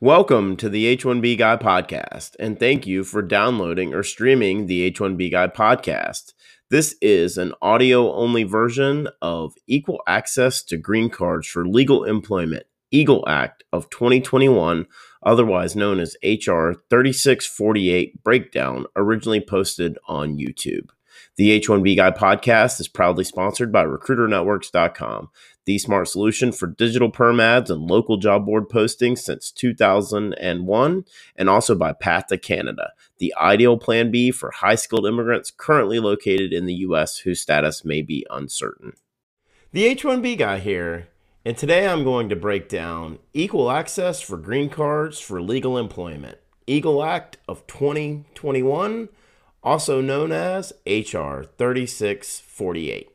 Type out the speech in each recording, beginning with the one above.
Welcome to the H1B Guy podcast, and thank you for downloading or streaming the H1B Guy podcast. This is an audio only version of Equal Access to Green Cards for Legal Employment, EAGLE Act of 2021, otherwise known as HR 3648 Breakdown, originally posted on YouTube. The H1B Guy podcast is proudly sponsored by RecruiterNetworks.com, the smart solution for digital perm ads and local job board postings since 2001, and also by Path to Canada, the ideal plan B for high skilled immigrants currently located in the U.S. whose status may be uncertain. The H1B Guy here, and today I'm going to break down equal access for green cards for legal employment, EAGLE Act of 2021 also known as HR 3648.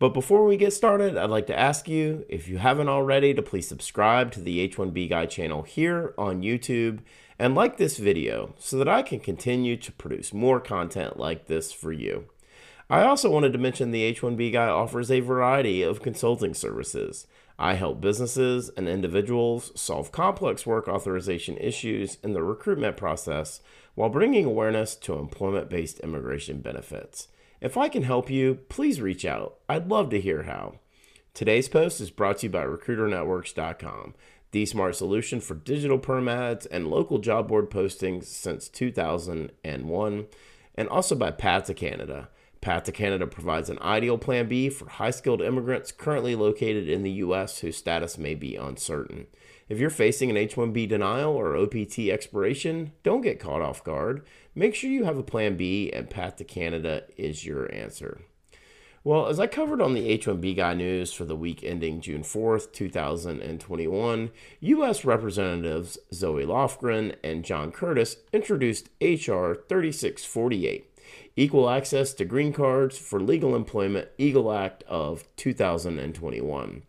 But before we get started, I'd like to ask you, if you haven't already, to please subscribe to the H1B Guy channel here on YouTube and like this video so that I can continue to produce more content like this for you. I also wanted to mention the H1B Guy offers a variety of consulting services. I help businesses and individuals solve complex work authorization issues in the recruitment process while bringing awareness to employment based immigration benefits. If I can help you, please reach out. I'd love to hear how. Today's post is brought to you by RecruiterNetworks.com, the smart solution for digital perm ads and local job board postings since 2001, and also by Path to Canada Path to Canada provides an ideal plan B for high skilled immigrants currently located in the U.S. whose status may be uncertain. If you're facing an H 1B denial or OPT expiration, don't get caught off guard. Make sure you have a plan B, and Path to Canada is your answer. Well, as I covered on the H 1B Guy News for the week ending June 4th, 2021, U.S. Representatives Zoe Lofgren and John Curtis introduced H.R. 3648 Equal Access to Green Cards for Legal Employment EAGLE Act of 2021.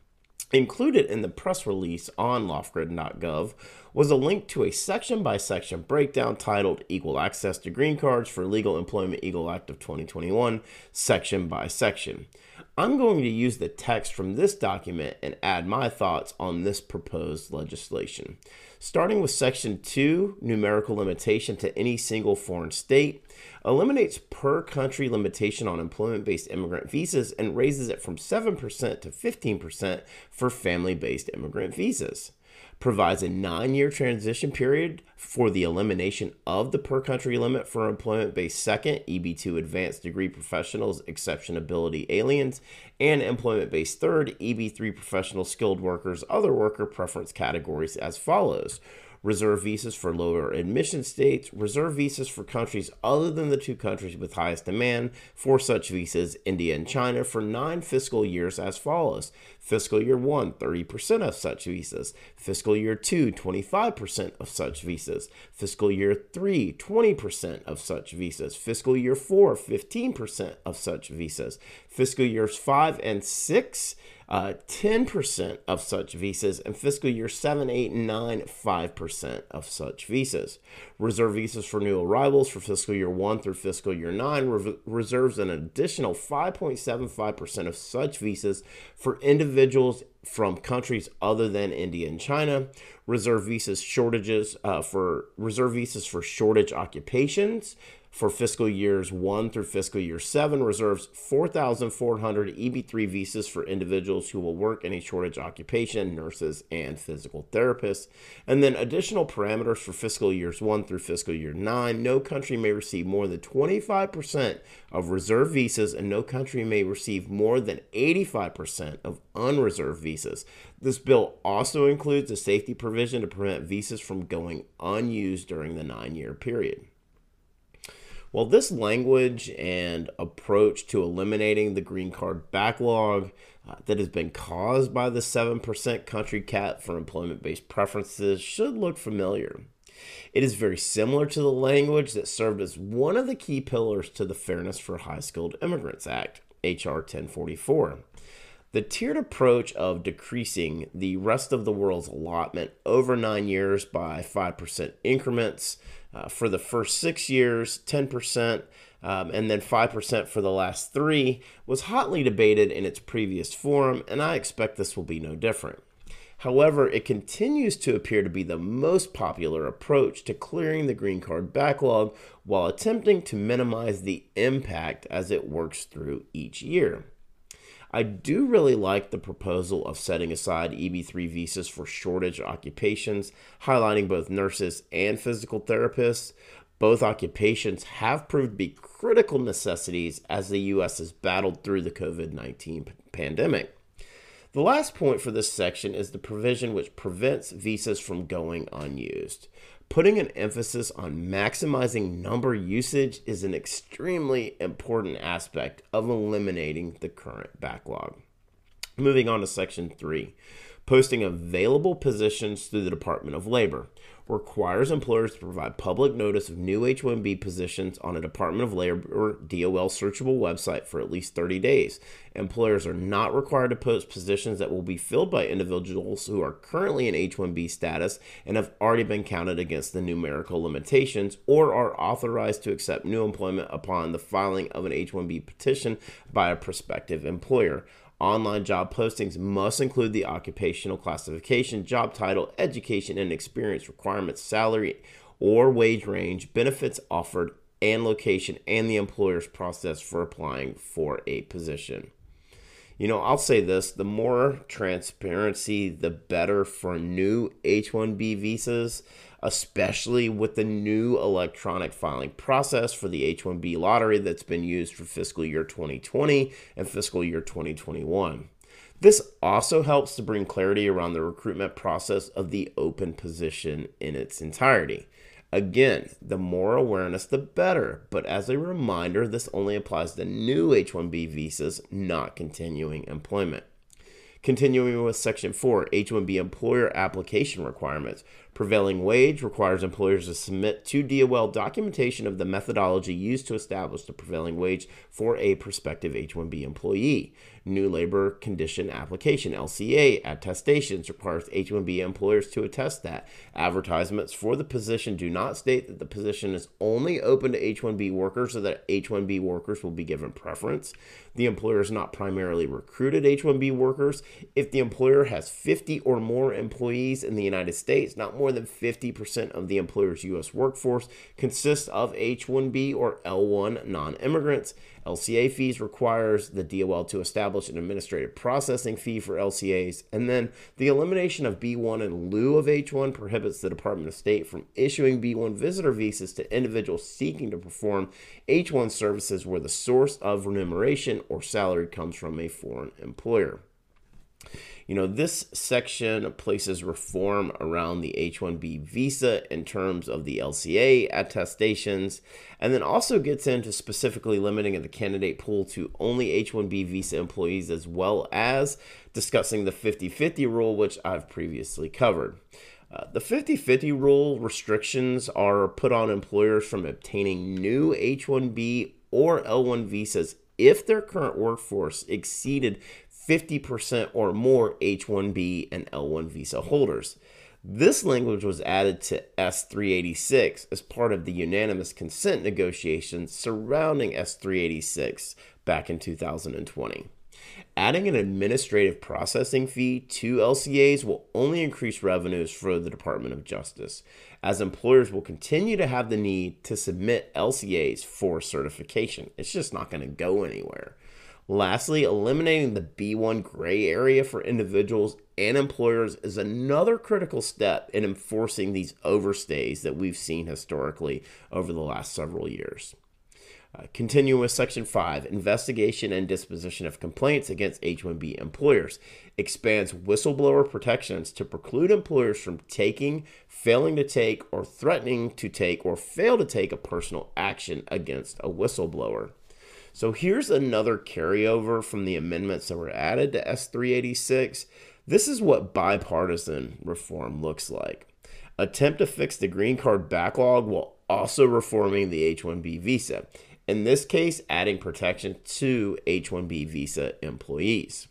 Included in the press release on lofgren.gov was a link to a section by section breakdown titled Equal Access to Green Cards for Legal Employment EAGLE Act of 2021, section by section. I'm going to use the text from this document and add my thoughts on this proposed legislation. Starting with Section 2, numerical limitation to any single foreign state, eliminates per country limitation on employment based immigrant visas and raises it from 7% to 15% for family based immigrant visas provides a nine year transition period for the elimination of the per country limit for employment based second, EB2 advanced degree professionals, exceptional ability aliens, and employment based third, EB3 professional skilled workers, other worker preference categories as follows reserve visas for lower admission states, reserve visas for countries other than the two countries with highest demand for such visas, India and China, for nine fiscal years as follows. Fiscal year 1, 30% of such visas. Fiscal year 2, 25% of such visas. Fiscal year 3, 20% of such visas. Fiscal year 4, 15% of such visas. Fiscal years 5 and 6, uh, 10% of such visas, and fiscal year 7, 8, and 9, 5% of such visas. Reserve visas for new arrivals for fiscal year 1 through fiscal year 9 re- reserves an additional 5.75% of such visas for individuals from countries other than India and China. Reserve visas shortages uh, for reserve visas for shortage occupations for fiscal years 1 through fiscal year 7 reserves 4,400 EB3 visas for individuals who will work in a shortage occupation, nurses, and physical therapists. And then additional parameters for fiscal years 1 through fiscal year 9. No country may receive more than 25% of reserved visas, and no country may receive more than 85% of unreserved visas. This bill also includes a safety provision to prevent visas from going unused during the nine year period. Well, this language and approach to eliminating the green card backlog uh, that has been caused by the 7% country cap for employment based preferences should look familiar. It is very similar to the language that served as one of the key pillars to the Fairness for High Skilled Immigrants Act, H.R. 1044. The tiered approach of decreasing the rest of the world's allotment over nine years by 5% increments uh, for the first six years, 10%, um, and then 5% for the last three, was hotly debated in its previous form, and I expect this will be no different. However, it continues to appear to be the most popular approach to clearing the green card backlog while attempting to minimize the impact as it works through each year. I do really like the proposal of setting aside EB3 visas for shortage occupations, highlighting both nurses and physical therapists. Both occupations have proved to be critical necessities as the U.S. has battled through the COVID 19 pandemic. The last point for this section is the provision which prevents visas from going unused. Putting an emphasis on maximizing number usage is an extremely important aspect of eliminating the current backlog. Moving on to section three posting available positions through the Department of Labor requires employers to provide public notice of new H-1B positions on a Department of Labor DOL searchable website for at least 30 days. Employers are not required to post positions that will be filled by individuals who are currently in H-1B status and have already been counted against the numerical limitations or are authorized to accept new employment upon the filing of an H-1B petition by a prospective employer. Online job postings must include the occupational classification, job title, education and experience requirements, salary or wage range, benefits offered, and location, and the employer's process for applying for a position. You know, I'll say this the more transparency, the better for new H 1B visas especially with the new electronic filing process for the H 1B lottery that's been used for fiscal year 2020 and fiscal year 2021. This also helps to bring clarity around the recruitment process of the open position in its entirety. Again, the more awareness, the better. But as a reminder, this only applies to new H 1B visas, not continuing employment. Continuing with Section 4, H 1B employer application requirements. Prevailing wage requires employers to submit to DOL documentation of the methodology used to establish the prevailing wage for a prospective H 1B employee. New Labor Condition Application LCA attestations requires H-1B employers to attest that advertisements for the position do not state that the position is only open to H-1B workers so that H-1B workers will be given preference. The employer is not primarily recruited H-1B workers. If the employer has 50 or more employees in the United States, not more than 50% of the employer's U.S. workforce consists of H-1B or L-1 non-immigrants. LCA fees requires the DOL to establish an administrative processing fee for LCAs, and then the elimination of B1 in lieu of H1 prohibits the Department of State from issuing B1 visitor visas to individuals seeking to perform H1 services where the source of remuneration or salary comes from a foreign employer. You know, this section places reform around the H 1B visa in terms of the LCA attestations, and then also gets into specifically limiting the candidate pool to only H 1B visa employees, as well as discussing the 50 50 rule, which I've previously covered. Uh, the 50 50 rule restrictions are put on employers from obtaining new H 1B or L1 visas if their current workforce exceeded 50% or more H 1B and L 1 visa holders. This language was added to S 386 as part of the unanimous consent negotiations surrounding S 386 back in 2020. Adding an administrative processing fee to LCAs will only increase revenues for the Department of Justice, as employers will continue to have the need to submit LCAs for certification. It's just not going to go anywhere. Lastly, eliminating the B1 gray area for individuals and employers is another critical step in enforcing these overstays that we've seen historically over the last several years. Uh, continuing with Section 5, investigation and disposition of complaints against H 1B employers expands whistleblower protections to preclude employers from taking, failing to take, or threatening to take or fail to take a personal action against a whistleblower. So here's another carryover from the amendments that were added to S386. This is what bipartisan reform looks like. Attempt to fix the green card backlog while also reforming the H 1B visa. In this case, adding protection to H 1B visa employees.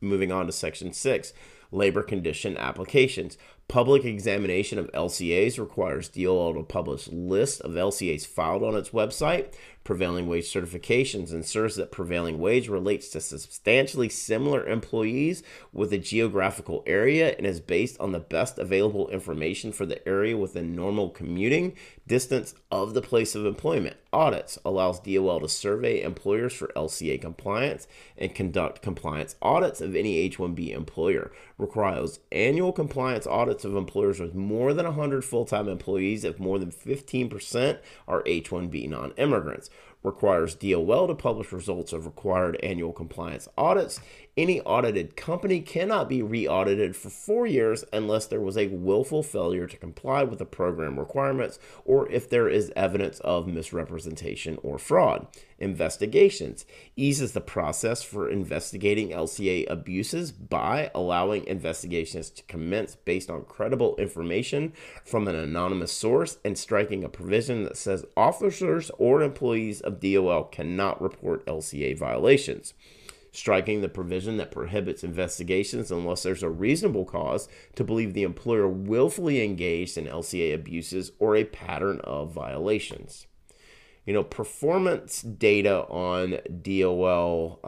Moving on to Section 6 labor condition applications. Public examination of LCAs requires DOL to publish list of LCAs filed on its website. Prevailing wage certifications ensures that prevailing wage relates to substantially similar employees with a geographical area and is based on the best available information for the area within normal commuting distance of the place of employment. Audits allows DOL to survey employers for LCA compliance and conduct compliance audits of any H-1B employer. Requires annual compliance audits of employers with more than 100 full-time employees if more than 15% are H-1B non-immigrants requires DOL to publish results of required annual compliance audits. Any audited company cannot be re audited for four years unless there was a willful failure to comply with the program requirements or if there is evidence of misrepresentation or fraud. Investigations eases the process for investigating LCA abuses by allowing investigations to commence based on credible information from an anonymous source and striking a provision that says officers or employees of DOL cannot report LCA violations. Striking the provision that prohibits investigations unless there's a reasonable cause to believe the employer willfully engaged in LCA abuses or a pattern of violations you know, performance data on DOL.gov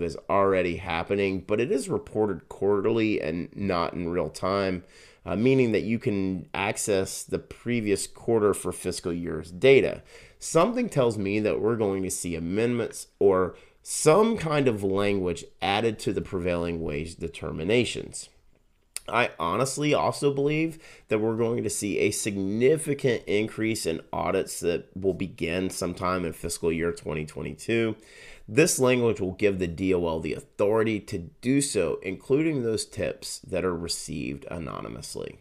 uh, is already happening, but it is reported quarterly and not in real time, uh, meaning that you can access the previous quarter for fiscal year's data. Something tells me that we're going to see amendments or some kind of language added to the prevailing wage determinations. I honestly also believe that we're going to see a significant increase in audits that will begin sometime in fiscal year 2022. This language will give the DOL the authority to do so, including those tips that are received anonymously.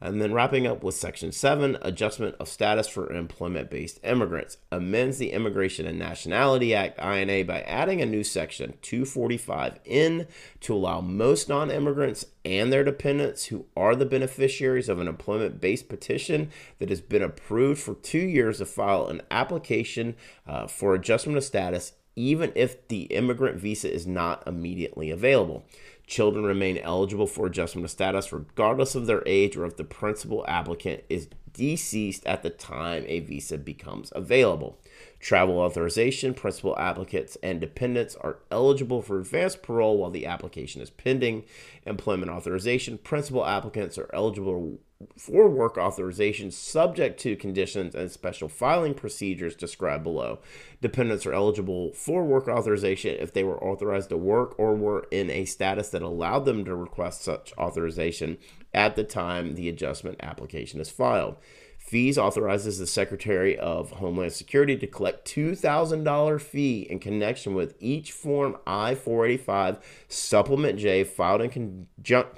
And then wrapping up with Section 7, Adjustment of Status for Employment Based Immigrants, amends the Immigration and Nationality Act, INA, by adding a new Section 245N to allow most non immigrants and their dependents who are the beneficiaries of an employment based petition that has been approved for two years to file an application uh, for adjustment of status even if the immigrant visa is not immediately available. Children remain eligible for adjustment of status regardless of their age or if the principal applicant is deceased at the time a visa becomes available. Travel authorization, principal applicants, and dependents are eligible for advanced parole while the application is pending. Employment authorization, principal applicants are eligible for work authorization subject to conditions and special filing procedures described below. Dependents are eligible for work authorization if they were authorized to work or were in a status that allowed them to request such authorization at the time the adjustment application is filed. Fees authorizes the Secretary of Homeland Security to collect $2,000 fee in connection with each Form I-485 Supplement J filed in,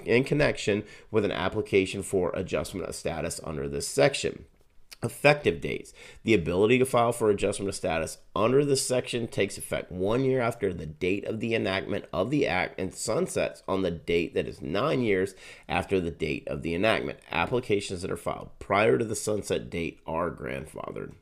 in connection with an application for adjustment of status under this section. Effective dates. The ability to file for adjustment of status under this section takes effect one year after the date of the enactment of the act and sunsets on the date that is nine years after the date of the enactment. Applications that are filed prior to the sunset date are grandfathered.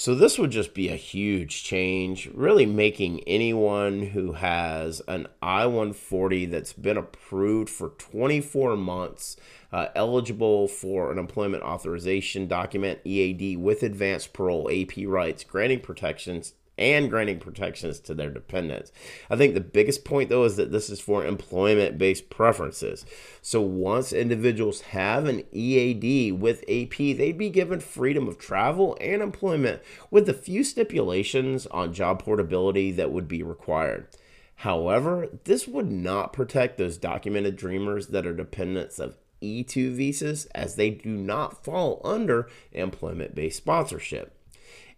So this would just be a huge change, really making anyone who has an I-140 that's been approved for 24 months uh, eligible for an employment authorization document, EAD, with advanced parole, AP rights, granting protections and granting protections to their dependents. I think the biggest point, though, is that this is for employment based preferences. So once individuals have an EAD with AP, they'd be given freedom of travel and employment with a few stipulations on job portability that would be required. However, this would not protect those documented dreamers that are dependents of E2 visas as they do not fall under employment based sponsorship.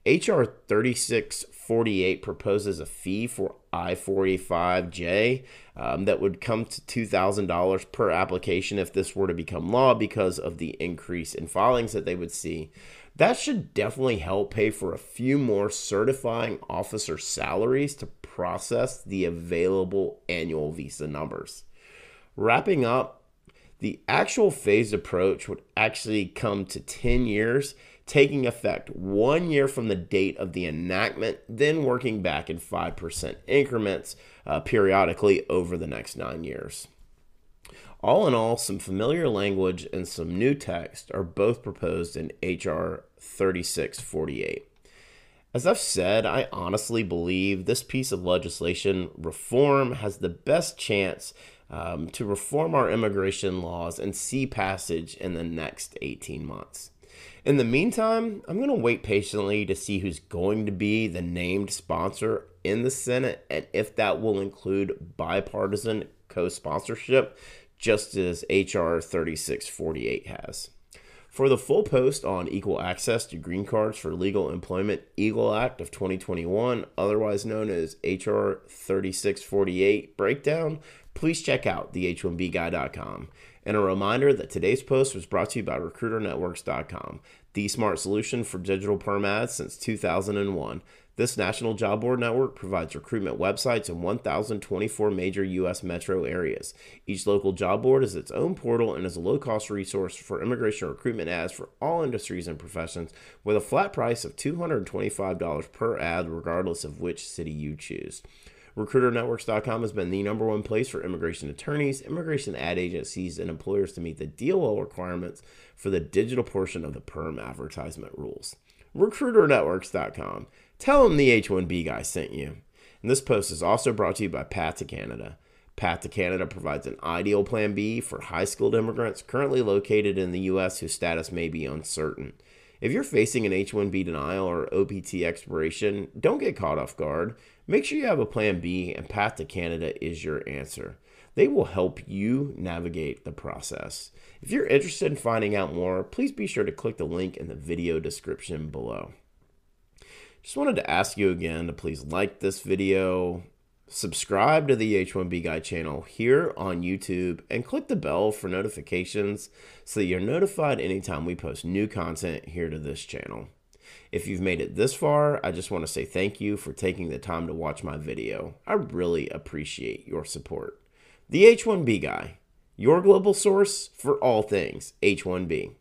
HR 3648 proposes a fee for I 485J um, that would come to $2,000 per application if this were to become law because of the increase in filings that they would see. That should definitely help pay for a few more certifying officer salaries to process the available annual visa numbers. Wrapping up, the actual phased approach would actually come to 10 years taking effect one year from the date of the enactment, then working back in 5% increments uh, periodically over the next nine years. All in all, some familiar language and some new text are both proposed in H.R. 3648. As I've said, I honestly believe this piece of legislation reform has the best chance um, to reform our immigration laws and see passage in the next 18 months. In the meantime, I'm going to wait patiently to see who's going to be the named sponsor in the Senate and if that will include bipartisan co sponsorship, just as H.R. 3648 has. For the full post on equal access to green cards for legal employment, EAGLE Act of 2021, otherwise known as HR 3648 breakdown, please check out the H1Bguy.com. And a reminder that today's post was brought to you by RecruiterNetworks.com, the smart solution for digital perm ads since 2001. This national job board network provides recruitment websites in 1,024 major U.S. metro areas. Each local job board is its own portal and is a low cost resource for immigration recruitment ads for all industries and professions with a flat price of $225 per ad, regardless of which city you choose. RecruiterNetworks.com has been the number one place for immigration attorneys, immigration ad agencies, and employers to meet the DOL requirements for the digital portion of the perm advertisement rules. RecruiterNetworks.com. Tell them the H1B guy sent you. And this post is also brought to you by Path to Canada. Path to Canada provides an ideal plan B for high skilled immigrants currently located in the U.S. whose status may be uncertain. If you're facing an H 1B denial or OPT expiration, don't get caught off guard. Make sure you have a plan B, and Path to Canada is your answer. They will help you navigate the process. If you're interested in finding out more, please be sure to click the link in the video description below. Just wanted to ask you again to please like this video, subscribe to the H1B Guy channel here on YouTube, and click the bell for notifications so that you're notified anytime we post new content here to this channel. If you've made it this far, I just want to say thank you for taking the time to watch my video. I really appreciate your support. The H1B Guy, your global source for all things H1B.